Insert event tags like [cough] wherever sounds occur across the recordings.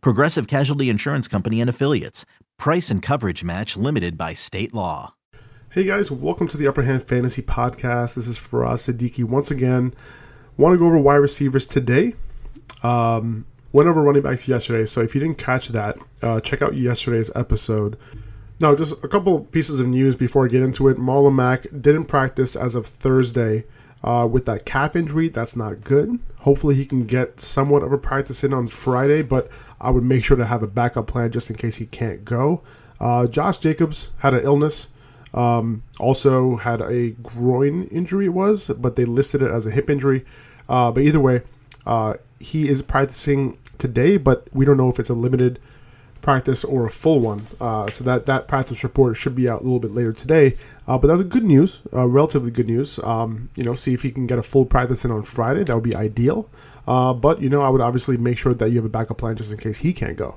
Progressive Casualty Insurance Company and Affiliates. Price and coverage match limited by state law. Hey guys, welcome to the Upper Hand Fantasy Podcast. This is Faraz Siddiqui once again. Want to go over wide receivers today. Um, went over running backs yesterday, so if you didn't catch that, uh, check out yesterday's episode. Now, just a couple pieces of news before I get into it. Marlon Mack didn't practice as of Thursday uh, with that calf injury. That's not good. Hopefully, he can get somewhat of a practice in on Friday, but I would make sure to have a backup plan just in case he can't go. Uh, Josh Jacobs had an illness. Um, also had a groin injury, it was, but they listed it as a hip injury. Uh, but either way, uh, he is practicing today, but we don't know if it's a limited practice or a full one. Uh, so that that practice report should be out a little bit later today. Uh, but that's good news, uh, relatively good news. Um, you know, see if he can get a full practice in on Friday. That would be ideal. Uh, but you know, I would obviously make sure that you have a backup plan just in case he can't go.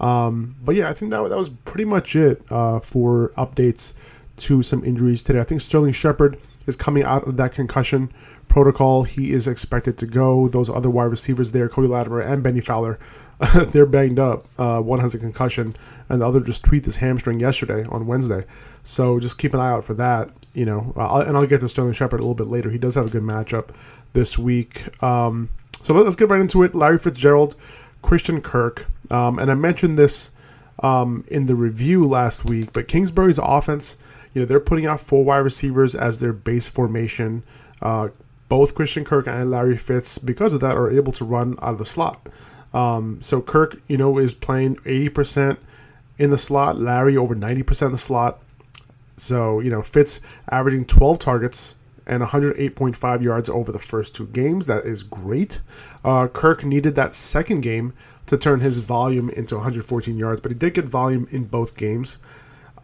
Um, but yeah, I think that that was pretty much it uh, for updates to some injuries today. I think Sterling Shepard is coming out of that concussion protocol. He is expected to go. Those other wide receivers there, Cody Latimer and Bennie Fowler, [laughs] they're banged up. Uh, one has a concussion, and the other just tweaked his hamstring yesterday on Wednesday. So just keep an eye out for that. You know, uh, and I'll get to Sterling Shepard a little bit later. He does have a good matchup this week. Um, so let's get right into it. Larry Fitzgerald, Christian Kirk, um, and I mentioned this um, in the review last week. But Kingsbury's offense, you know, they're putting out four wide receivers as their base formation. Uh, both Christian Kirk and Larry Fitz, because of that, are able to run out of the slot. Um, so Kirk, you know, is playing 80% in the slot. Larry over 90% in the slot. So, you know, Fitz averaging 12 targets and 108.5 yards over the first two games. That is great. Uh, Kirk needed that second game to turn his volume into 114 yards, but he did get volume in both games.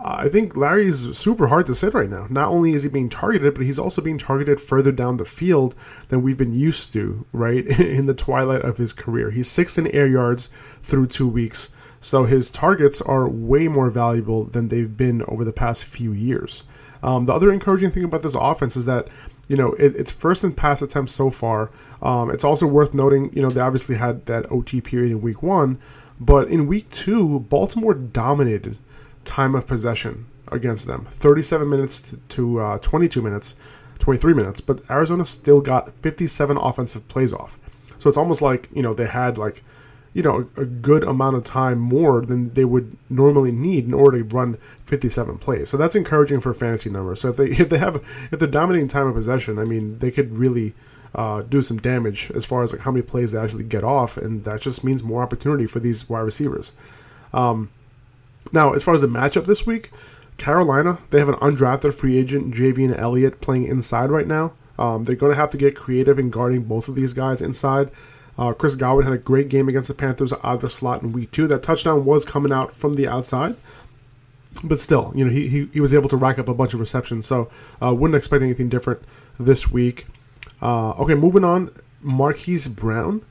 Uh, I think Larry is super hard to sit right now. Not only is he being targeted, but he's also being targeted further down the field than we've been used to, right? [laughs] in the twilight of his career. He's sixth in air yards through two weeks, so his targets are way more valuable than they've been over the past few years. Um, the other encouraging thing about this offense is that you know it, it's first in pass attempts so far. Um, it's also worth noting, you know, they obviously had that OT period in week one, but in week two, Baltimore dominated time of possession against them 37 minutes to uh, 22 minutes, 23 minutes, but Arizona still got 57 offensive plays off. So it's almost like, you know, they had like, you know, a, good amount of time more than they would normally need in order to run 57 plays. So that's encouraging for fantasy numbers. So if they [laughs] if they have if they're dominating time of possession, I mean, they could really uh, do some damage as far as like how many plays they actually get off, and that just means more opportunity for these wide receivers. Um, now, as far as the matchup this week, Carolina, they have an undrafted free agent, Javien Elliott, playing inside right now. Um, they're going to have to get creative in guarding both of these guys inside. Uh, Chris Godwin had a great game against the Panthers out of the slot in week two. That touchdown was coming out from the outside. But still, you know, he, he, he was able to rack up a bunch of receptions. So uh, wouldn't expect anything different this week. Uh, okay, moving on. Marquise Brown.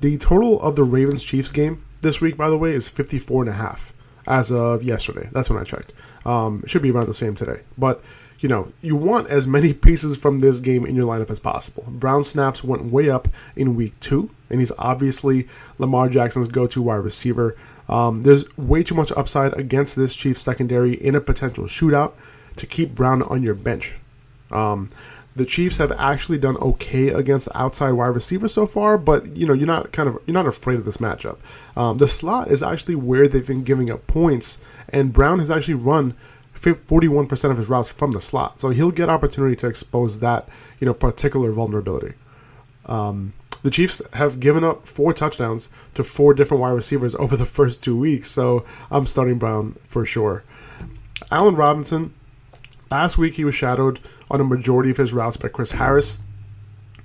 The total of the Ravens Chiefs game this week, by the way, is 54 and a half as of yesterday. That's when I checked. Um, it should be around the same today. But you know, you want as many [laughs] pieces from this game in your lineup as possible. Brown snaps went way up in week two, and he's obviously Lamar Jackson's go-to wide receiver. Um, there's way too much upside against this Chiefs secondary in a potential shootout to keep Brown on your bench. Um, the Chiefs have actually done okay against outside wide receivers so far, but you know you're not kind of you're not afraid of this matchup. Um, the slot is actually where they've been giving up points, and Brown has actually run 41% of his routes from the slot, so he'll get opportunity to expose that you know particular vulnerability. Um, the Chiefs have given up four touchdowns to four different wide receivers over the first two weeks, so I'm starting Brown for sure. Allen Robinson, last week he was shadowed on a majority of his routes by Chris Harris.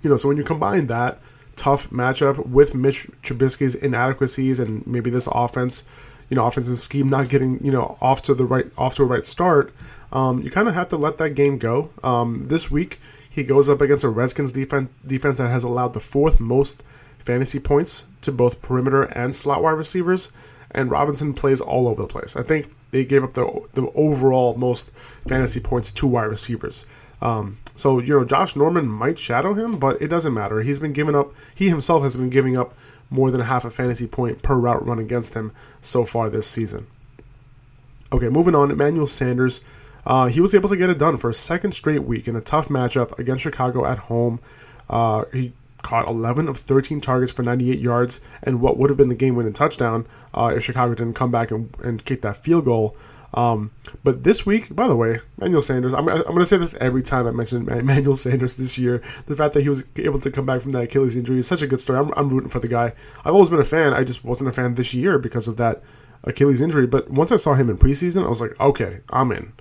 You know, so when you combine that tough matchup with Mitch Trubisky's inadequacies and maybe this offense, you know offensive scheme not getting you know off to the right off to a right start, um, you kind of have to let that game go. Um, this week he goes up against a Redskins defense defense that has allowed the fourth most fantasy points to both perimeter and slot wide receivers, and Robinson plays all over the place. I think they gave up the the overall most fantasy points to wide receivers. Um, so you know Josh Norman might shadow him, but it doesn't matter. He's been giving up. He himself has been giving up more than half a fantasy point per route run against him so far this season. Okay, moving on. Emmanuel Sanders. Uh, he was able to get it done for a second straight week in a tough matchup against Chicago at home. Uh, he caught 11 of 13 targets for 98 yards and what would have been the game winning touchdown uh, if Chicago didn't come back and, and kick that field goal. Um, but this week, by the way, Manuel Sanders, I'm, I'm going to say this every time I mention [laughs] Manuel Sanders this year. The fact that he was able to come back from that Achilles injury is such a good story. I'm, I'm rooting for the guy. I've always been a fan. I just wasn't a fan this year because of that Achilles injury. But once I saw him in preseason, I was like, okay, I'm in.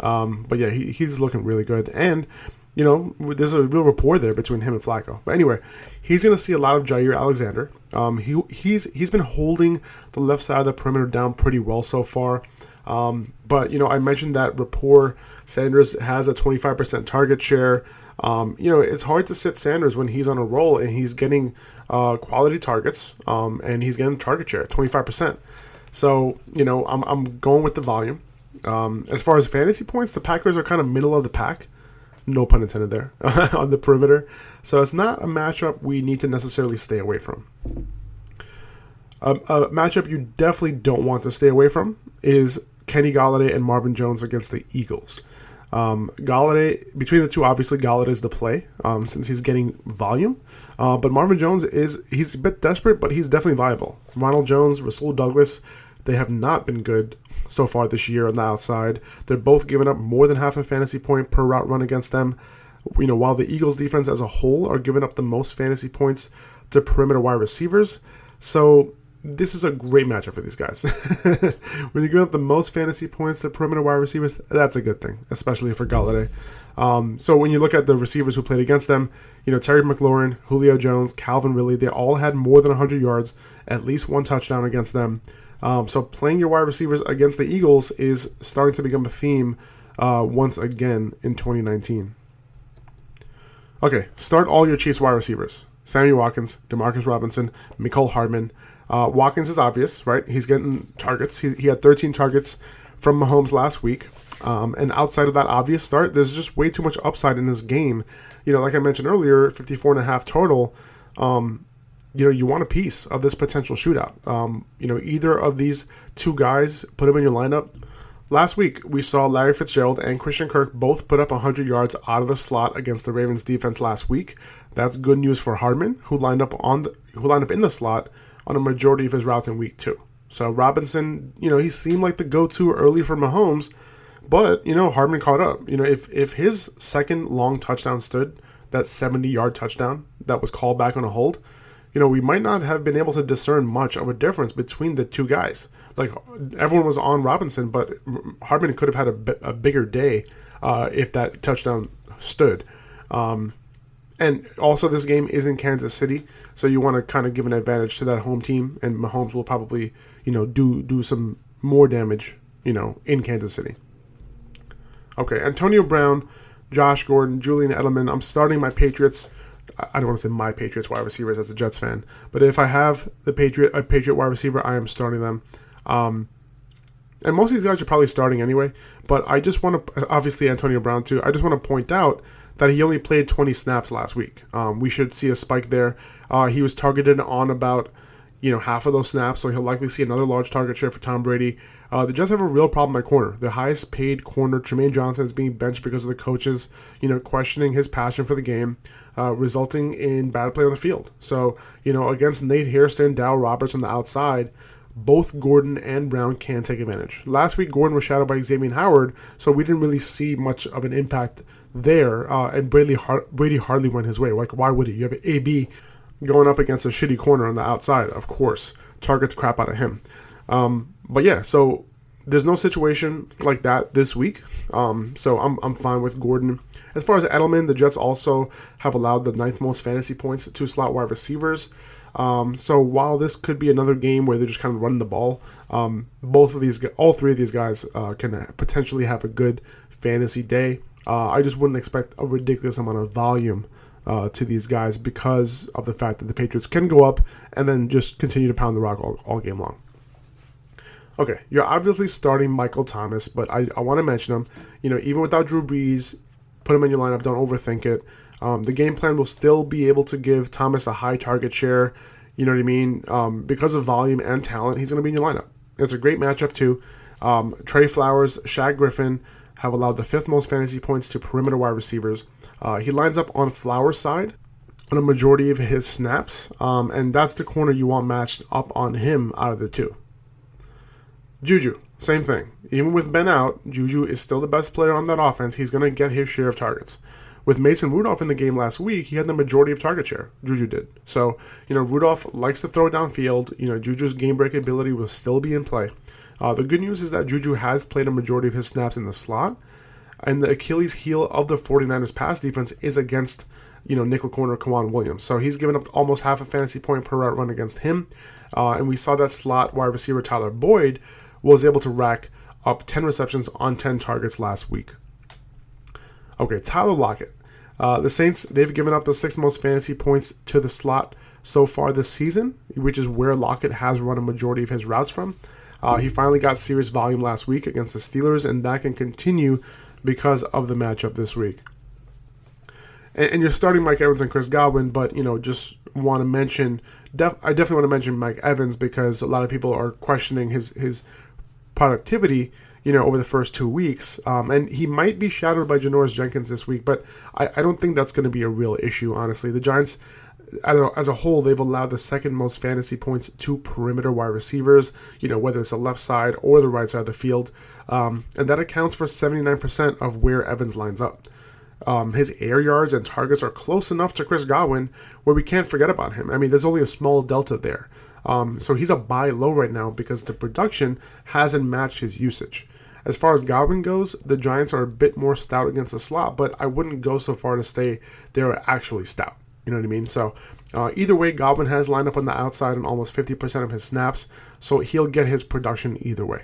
Um, but yeah, he, he's looking really good. And, you know, there's a real rapport there between him and Flacco. But anyway, he's going to see a lot of Jaire Alexander. Um, he, he's he's been holding the left side of the perimeter down pretty well so far. Um, but you know, I mentioned that rapport. Sanders has a 25% target share. Um, you know, it's hard to sit Sanders when he's on a roll and he's getting uh, quality targets um, and he's getting target share 25%. So you know, I'm I'm going with the volume. Um, as far as fantasy points, the Packers are kind of middle of the pack. No pun intended there [laughs] on the perimeter. So it's not a matchup we need to necessarily stay away from. a matchup you definitely don't want to stay away from is Kenny Golladay and Marvin Jones against the Eagles. Um, Golladay, between the two, obviously Galladay is the play um, since he's getting volume. Uh, but Marvin Jones is he's a bit desperate, but he's definitely viable. Ronald Jones, Rasul Douglas, they have not been good so far this year on the outside. They're both giving up more than half a fantasy point per route run against them. You know, while the Eagles defense as a whole are giving up the most fantasy points to perimeter wide receivers. So this is a great matchup for these guys. [laughs] when you give up the most fantasy points to perimeter wide receivers, that's a good thing, especially for Golladay. Um, so when you look at the receivers who played against them, you know Terry McLaurin, Julio Jones, Calvin Ridley, they all had more than 100 yards, at least one touchdown against them. Um, so playing your wide receivers against the Eagles is starting to become a theme uh, once again in 2019. Okay, start all your Chiefs wide receivers: Sammy Watkins, Demarcus Robinson, Mecole Hardman. Uh, Watkins is obvious, right? He's getting targets. He, he had 13 targets from Mahomes last week. Um, and outside of that obvious start, there's just way too much upside in this game. You know, like I mentioned earlier, 54 and a half total. Um, you know, you want a piece of this potential shootout. Um, you know, either of these two guys, put them in your lineup. Last week, we saw Larry Fitzgerald and Christian Kirk both put up 100 yards out of the slot against the Ravens defense last week. That's good news for Hardman, who lined up on the, who lined up in the slot on a majority of his routes in week two. So Robinson, you know, he seemed like the go-to early for Mahomes, but you know, Hardman caught up. You know, if if his second long touchdown stood, that 70-yard touchdown that was called back on a hold, you know, we might not have been able to discern much of a difference between the two guys. Like everyone was on Robinson, but Hardman could have had a, a bigger day uh, if that touchdown stood. Um, and also, this game is in Kansas City, so you want to kind of give an advantage to that home team, and Mahomes will probably, you know, do do some more damage, you know, in Kansas City. Okay, Antonio Brown, Josh Gordon, Julian Edelman. I'm starting my Patriots. I don't want to say my Patriots wide receivers as a Jets fan, but if I have the Patriot a Patriot wide receiver, I am starting them. Um, and most of these guys are probably starting anyway. But I just want to, obviously Antonio Brown too. I just want to point out that he only played 20 snaps last week. Um, we should see a spike there. Uh, he was targeted on about you know half of those snaps, so he'll likely see another large target share for Tom Brady. Uh, the Jets have a real problem at corner. The highest paid corner, Trumaine Johnson, is being benched because of the coaches, you know, questioning his passion for the game, uh, resulting in bad play on the field. So, you know, against Nate Hairston, Dow Roberts on the outside, both Gordon and Brown can take advantage. Last week, Gordon was shadowed by Xavier Howard, so we didn't really see much of an impact there, uh, and Brady, Har- Brady hardly went his way. Like, why would he? You have AB going up against a shitty corner on the outside, of course. Target the crap out of him. Um, but yeah, so there's no situation like that this week. Um, so I'm, I'm fine with Gordon. As far as Edelman, the Jets also have allowed the ninth most fantasy points to slot wide receivers. Um, so while this could be another game where they're just kind of running the ball, Um, both of these, all three of these guys, uh, can potentially have a good fantasy day. Uh, I just wouldn't expect a ridiculous amount of volume uh, to these guys because of the fact that the Patriots can go up and then just continue to pound the rock all, all game long. Okay, you're obviously starting Michael Thomas, but I, I want to mention him. You know, even without Drew Brees, put him in your lineup. Don't overthink it. Um, the game plan will still be able to give Thomas a high target share. You know what I mean? Um, because of volume and talent, he's going to be in your lineup. It's a great matchup too. Um, Trey Flowers, Shaq Griffin have allowed the fifth most fantasy points to perimeter wide receivers. Uh, he lines up on Flowers' side on a majority of his snaps, um, and that's the corner you want matched up on him out of the two. Juju, same thing. Even with Ben out, Juju is still the best player on that offense. He's going to get his share of targets. With Mason Rudolph in the game last week, he had the majority of target share. Juju did. So, you know, Rudolph likes to throw downfield. You know, Juju's game break ability will still be in play. Uh, the good news is that Juju has played a majority of his snaps in the slot, and the Achilles heel of the 49ers pass defense is against, you know, nickel corner K'Waun Williams. So he's given up almost half a fantasy point per route run against him. Uh, and we saw that slot wide receiver Tyler Boyd was able to rack up 10 receptions on 10 targets last week. Okay, Tyler Lockett. Uh, the Saints, they've given up the sixth most fantasy points to the slot so far this season, which is where Lockett has run a majority of his routes from. Uh, he finally got serious volume last week against the Steelers, and that can continue because of the matchup this week. And, and you're starting Mike Evans and Chris Godwin, but you know, just want to mention, def- I definitely want to mention Mike Evans because a lot of people are questioning his his productivity you know, over the first two weeks. Um, and he might be shadowed by Janoris Jenkins this week, but I, I don't think that's going to be a real issue, honestly. The Giants, as a whole, they've allowed the second most fantasy points to perimeter wide receivers, you know, whether it's the left side or the right side of the field. Um, and that accounts for 79% of where Evans lines up. Um, his air yards and targets are close enough to Chris Godwin where we can't forget about him. I mean, there's only a small delta there. Um, so he's a buy low right now because the production hasn't matched his usage. As far as Godwin goes, the Giants are a bit more stout against the slot, but I wouldn't go so far to say they're actually stout. You know what I mean? So uh, either way, Godwin has lined up on the outside in almost 50% of his snaps, so he'll get his production either way.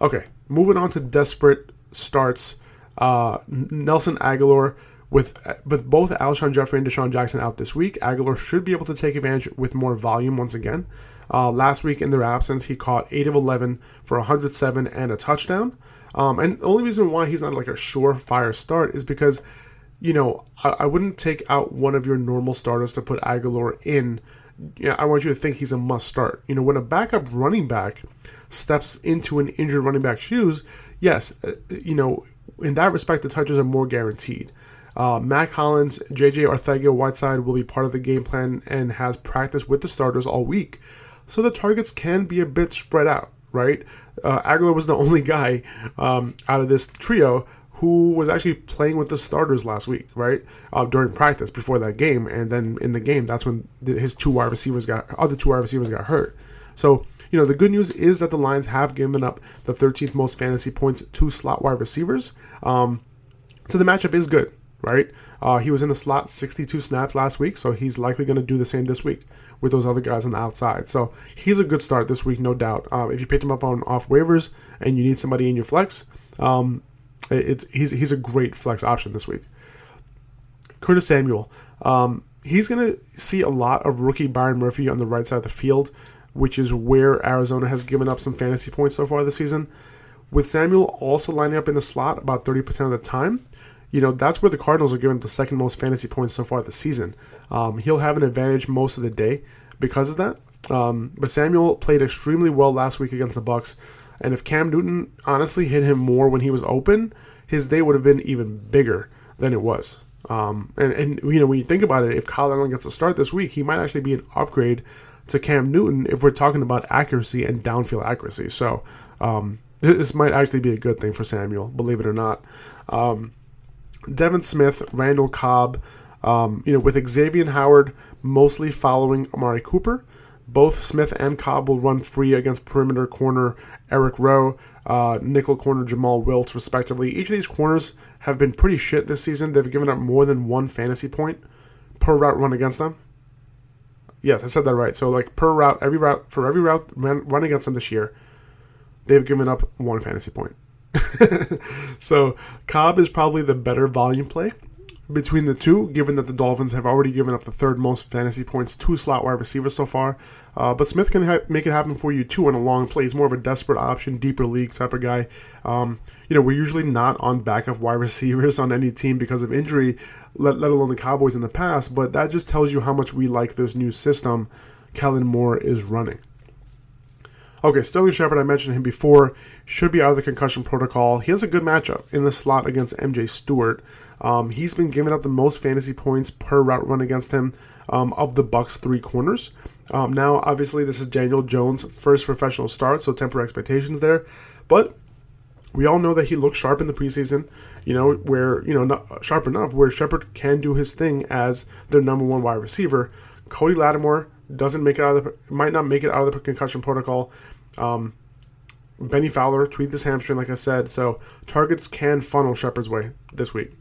Okay, moving on to desperate starts. Uh, Nelson Agholor with with both Alshon Jeffery and DeSean Jackson out this week, Aguilar should be able to take advantage with more volume once again. Uh, last week in their absence, he caught 8 of 11 for 107 and a touchdown. Um, and the only reason why he's not like a surefire start is because, you know, I, I wouldn't take out one of your normal starters to put Agholor in. Know, I want you to think he's a must start. You know, when a backup running back steps into an injured running back shoes, yes, uh, you know, in that respect, the touches are more guaranteed. Uh, Mack Hollins, JJ Arcega-Whiteside will be part of the game plan and has practiced with the starters all week. So the targets can be a bit spread out, right? Uh, Agholor was the [laughs] only guy um, out of this trio who was actually playing with the starters last week, right? Uh, during practice before that game, and then in the game, that's when his two wide receivers got other two wide receivers got hurt. So you know the good news is that the Lions have given up the 13th most fantasy points to slot wide receivers. Um, so the matchup is good right? Uh, he was in the slot 62 snaps last week, so he's likely going to do the same this week with those other guys on the outside. So he's a good start this week, no doubt. Um, if you picked him up on off waivers and you need somebody in your flex, um, it's he's he's a great flex option this week. Curtis Samuel, um, he's going to see a lot of rookie Byron Murphy on the right side of the field, which is where Arizona has given up some fantasy points so far this season. With Samuel also lining up in the slot about 30% of the time, you know, that's where the Cardinals are giving the second most fantasy points so far this season. Um, he'll have an advantage most of the day because of that. Um, but Samuel played extremely well last week against the Bucs, and if Cam Newton honestly hit him more when he was open, his day would have been even bigger than it was. Um, and, and you know when you think about it, if Kyle Allen gets a start this week, he might actually be an upgrade to Cam Newton if we're talking about accuracy and downfield accuracy. So um, this might actually be a good thing for Samuel, believe it or not. Um, Devin Smith, Randall Cobb, um, you know, with Xavier Howard mostly following Amari Cooper. Both Smith and Cobb will run free against perimeter corner Eric Rowe, uh, nickel corner Jomal Wiltz, respectively. Each of these corners have been pretty shit this season. They've given up more than one fantasy point per route run against them. Yes, I said that right. So like per route, every route for every route run against them this year, they've given up one fantasy point. [laughs] so Cobb is probably the better volume play between the two, given that the Dolphins have already given up the third most fantasy points to slot wide receivers so far. Uh, but Smith can ha- make it happen for you too in a long play. He's more of a desperate option, deeper league type of guy. Um, you know, we're usually not on backup wide [laughs] receivers on any team because of injury, let, let alone the Cowboys in the past. But that just tells you how much we like this new system Kellen Moore is running. Okay, Sterling Shepard, I mentioned him before, should be out of the concussion protocol. He has a good matchup in the slot against MJ Stewart. Um, he's been giving up the most fantasy points per route run against him um, of the Bucs three corners. Um, now, obviously, this is Daniel Jones' first professional start, so temper expectations there. But we all know that he looks sharp in the preseason. You know where you know sharp enough where Shepard can do his thing as their number one wide receiver. Cody Latimer doesn't make it out of the might not make it out of the concussion protocol. Um, Bennie Fowler tweaked this hamstring, like I said, so targets can funnel Shepard's way this week.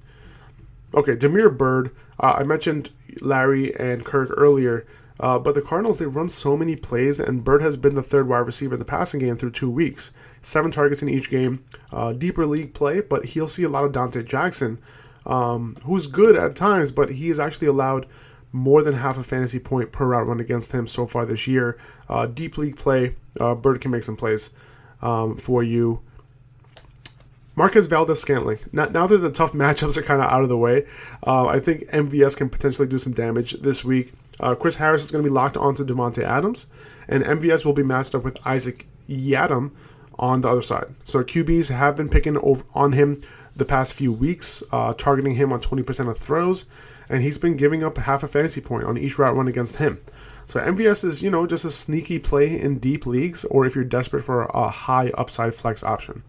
Okay, Damiere Byrd. Uh, I mentioned Larry and Kirk earlier, uh, but the Cardinals they run so many plays, and Byrd has been the third wide receiver in the passing game through two weeks. Seven targets in each game. Uh, deeper league play, but he'll see a lot of Donte Jackson, um, who's good at times, but he has actually allowed more than half a fantasy point per route run against him so far this year. Uh, deep league play, uh, Byrd can make some plays um, for you. Marquez Valdes Scantling. Now, now that the tough [laughs] matchups are kind of out of the way, uh, I think MVS can potentially do some damage this week. Uh, Chris Harris is going to be locked onto Davante Adams, and MVS will be matched up with Isaac Yiadom on the other side. So QBs have been picking over on him the past few weeks, uh, targeting him on 20% of throws, and he's been giving up half a fantasy point on each route run against him. So MVS is, you know, just a sneaky play in deep leagues, or if you're desperate for a high upside flex option.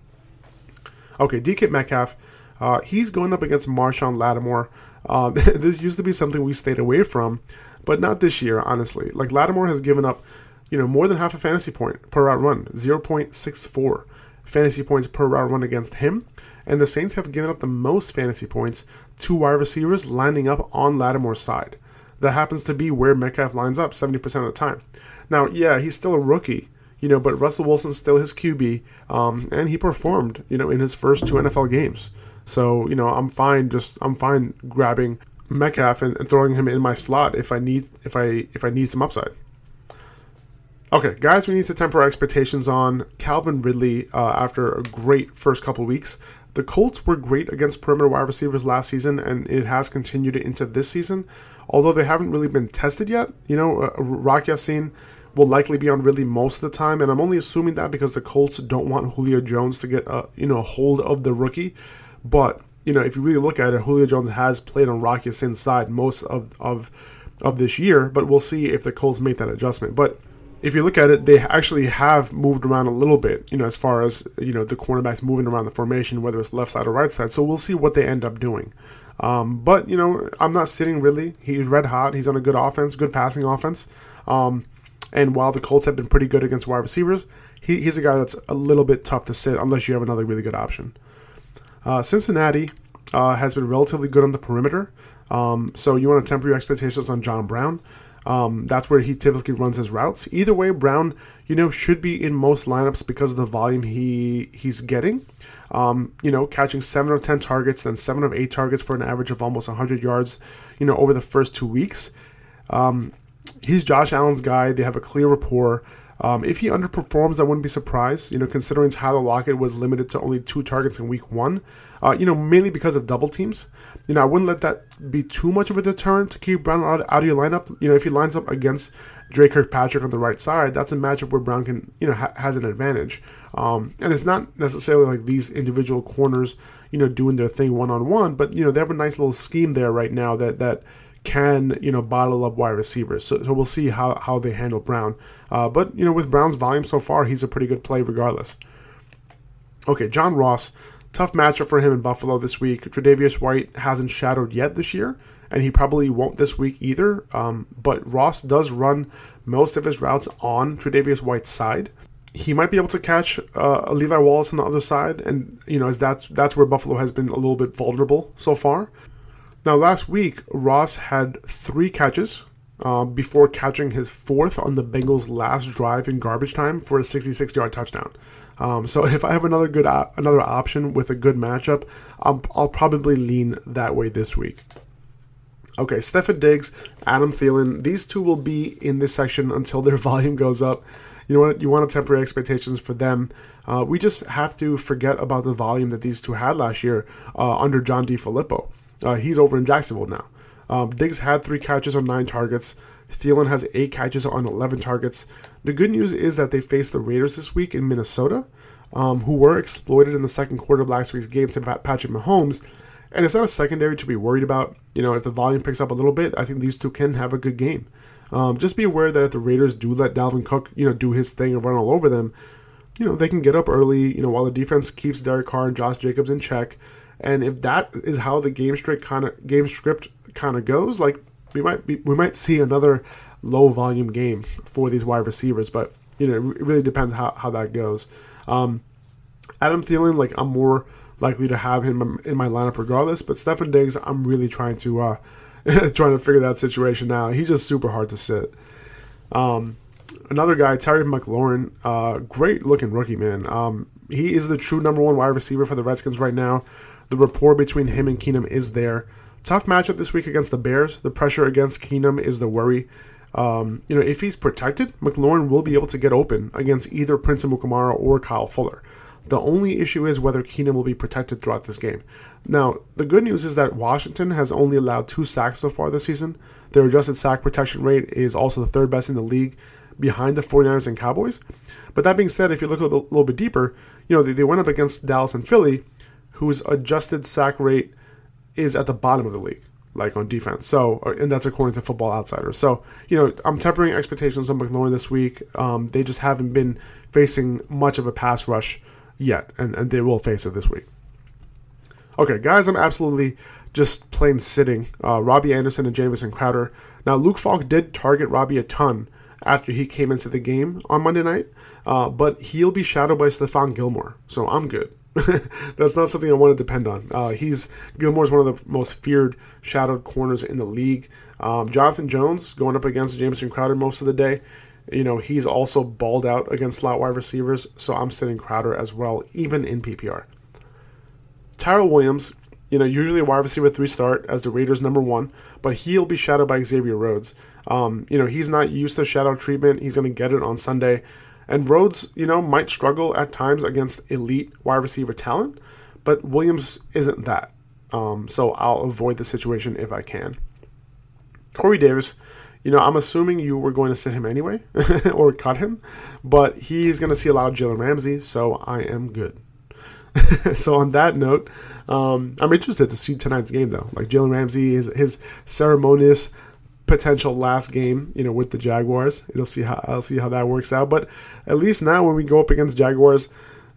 Okay, DK Metcalf, uh, he's going up against Marshon Lattimore. Uh, [laughs] this used to be something we stayed away from, but not this year, honestly. Like Lattimore has given up, you know, more than half a fantasy point per route run, 0.64 fantasy points per route run against him. And the Saints have given up the most fantasy points to wide receivers lining up on Lattimore's side. That happens to be where Metcalf lines up 70% of the time. Now, yeah, he's still a rookie, you know, but Russell Wilson's still his QB, um, and he performed, you know, in his first two NFL games. So, you know, I'm fine. Just I'm fine grabbing Metcalf and, and throwing him in my slot if I need if I if I need some upside. Okay, guys, we need to temper our expectations on Calvin Ridley uh, after a great first couple weeks. The Colts were great against perimeter wide receivers last season, and it has continued into this season. Although they haven't really been tested yet, you know, uh, Rock Ya-Sin will likely be on Ridley most of the time, and I'm only assuming that because the Colts don't want Julio Jones to get a you know hold of the rookie. But you know, if you really look at it, Julio Jones has played on Rock Ya-Sin's side most of of of this year, but we'll see if the Colts make that adjustment. But if you look at it, they actually have moved around a little bit, you know, as far as you know the cornerbacks moving around the formation, whether it's left side or right side. So we'll see what they end up doing. Um, but you know, I'm not sitting Ridley. He's red hot. He's on a good offense, good passing offense. Um, and while the Colts have been pretty good against wide receivers, he, he's a guy that's a little bit tough to sit unless you have another really good option. Uh, Cincinnati uh, has been relatively good on the perimeter. Um, so you want to temper your expectations on John Brown. Um, that's where he typically runs his routes. Either way, Brown, you know, should be in most lineups because of the volume he he's getting. Um, you know, catching seven of ten targets, then seven of eight targets for an average of almost 100 yards. You know, over the first two weeks. Um, he's Josh Allen's guy. They have a clear rapport. Um, if he underperforms, I wouldn't be surprised. You know, considering Tyler Lockett was limited to only two targets in Week One. Uh, you know, mainly because of double teams. You know, I wouldn't let that be too much of a deterrent to keep Brown out, out of your lineup. You know, if he lines up against Dre Kirkpatrick on the right side, that's a matchup where Brown can, you know, ha- has an advantage. Um, and it's not necessarily like these individual corners, you know, doing their thing one on one, but you know, they have a nice little scheme there right now that that can you know bottle up wide receivers. So, so we'll see how, how they handle Brown. Uh, but you know with Brown's volume so far, he's a pretty good play regardless. Okay, John Ross, tough matchup for him in Buffalo this week. Tre'Davious White hasn't shadowed yet this year, and he probably won't this week either. Um, but Ross does run most of his routes on Tre'Davious White's side. He might be able to catch uh, Levi Wallace on the other side, and you know, as that's that's where Buffalo has been a little bit vulnerable so far. Now, last week, Ross had three catches uh, before catching his fourth on the Bengals' last drive in garbage time for a 66-yard touchdown. Um, so [laughs] if I have another good op- another option with a good matchup, I'll, I'll probably lean that way this week. Okay, Stefon Diggs, Adam Thielen, these two will be in this section until their [laughs] volume goes up. You know what? You want to temper expectations for them. Uh, we just have to forget about the volume that these two had last year uh, under John DeFilippo. Uh, he's over in Jacksonville now. Um, Diggs had three catches on nine targets. Thielen has eight catches on 11 targets. The good news is that they face the Raiders this week in Minnesota, um, who were exploited in the second quarter of last week's game to Patrick Mahomes. And it's not a secondary to be worried about. You know, if the volume picks up a little bit, I think these two can have a good game. Um, just be aware that if the Raiders do let Dalvin Cook, you know, do his thing and run all over them, you know, they can get up early, you know, while the defense keeps Derek Carr and Josh Jacobs in check. And if that is how the game script kind of game script kind of goes, like we might be, we might see another low volume game for these wide receivers. But you know, it really depends how, how that goes. Um, Adam Thielen, like I'm more likely to have him in my lineup regardless. But Stefon Diggs, I'm really trying to uh, [laughs] trying to figure that situation out. He's just super hard to sit. Um, another guy, Terry McLaurin, uh, great looking rookie man. Um, he is the true number one wide receiver for the Redskins right now. The rapport between him and Keenum is there. Tough matchup this week against the Bears. The pressure against Keenum is the worry. Um, you know, if he's protected, McLaurin will be able to get open against either Prince Amukamara or Kyle Fuller. The only issue is whether Keenum will be protected throughout this game. Now, the good news is that Washington has only allowed two sacks so far this season. Their adjusted sack protection rate is also the third best in the league behind the 49ers and Cowboys. But that being said, if you look a little, bit deeper, you know, they went up against Dallas and Philly, whose adjusted sack rate is at the bottom of the league, like on defense. So, and that's according to Football Outsiders. So, you know, I'm tempering expectations on McLaurin this week. Um, they just haven't been facing much of a pass rush yet, and, and they will face it this week. Okay, guys, I'm absolutely just plain sitting. Uh, Robbie Anderson and Jamison Crowder. Now, Luke Falk did target Robbie a ton after he came into the game on Monday night, uh, but he'll be shadowed by Stephon Gilmore, so I'm good. [laughs] That's not something I want to depend on. Uh, he's Gilmore's one of the most feared shadowed corners in the league. Um, Jonathan Jones going up against Jamison Crowder most of the day. You know he's also balled out against slot wide receivers, so I'm sitting Crowder as well, even in PPR. Tyrell Williams, you know, usually a wide receiver three start as the Raiders number one, but he'll be shadowed by Xavier Rhodes. Um, you know, he's not used to shadow treatment. He's going to get it on Sunday. And Rhodes, you know, might struggle at times against elite wide receiver talent, but Williams isn't that. Um, so I'll avoid the situation if I can. Corey Davis, you know, I'm assuming you were going to sit him anyway [laughs] or cut him, but he's going to see a lot of Jalen Ramsey, so I am good. [laughs] so on that note, um, I'm interested to see tonight's game though. Like Jalen Ramsey, his his ceremonious potential last game, you know, with the Jaguars. It'll see how I'll see how that works out. But at least now, when we go up against Jaguars,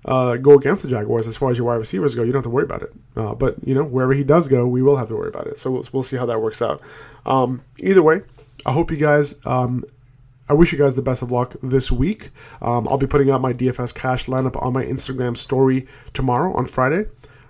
uh, go against the Jaguars as far as your wide receivers go, you don't have to worry about it. Uh, but you know, wherever he does go, we will have to worry about it. So we'll, we'll see how that works out. Um, either way, I hope you guys. Um, I wish you guys the best of luck this week. Um, I'll be putting out my DFS cash lineup on my Instagram story tomorrow on Friday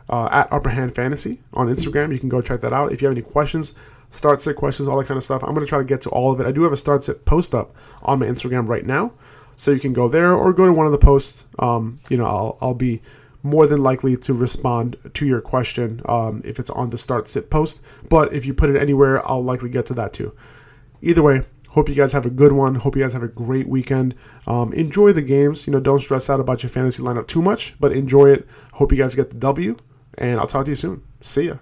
uh, at Upper Hand Fantasy on Instagram. You can go check that out. If you have any questions, start sit questions, all that kind of stuff. I'm going to try to get to all of it. I do have a start sit post up on my Instagram right now, so you can go there or go to one of the posts. Um, you know, I'll, I'll be more than likely to respond to your question um, if it's on the start sit post. But if you put it anywhere, I'll likely get to that too. Either way, hope you guys have a good one. Hope you guys have a great weekend. Um, enjoy the games. You know, don't stress out about your fantasy lineup too much, but enjoy it. Hope you guys get the W, and I'll talk to you soon. See ya.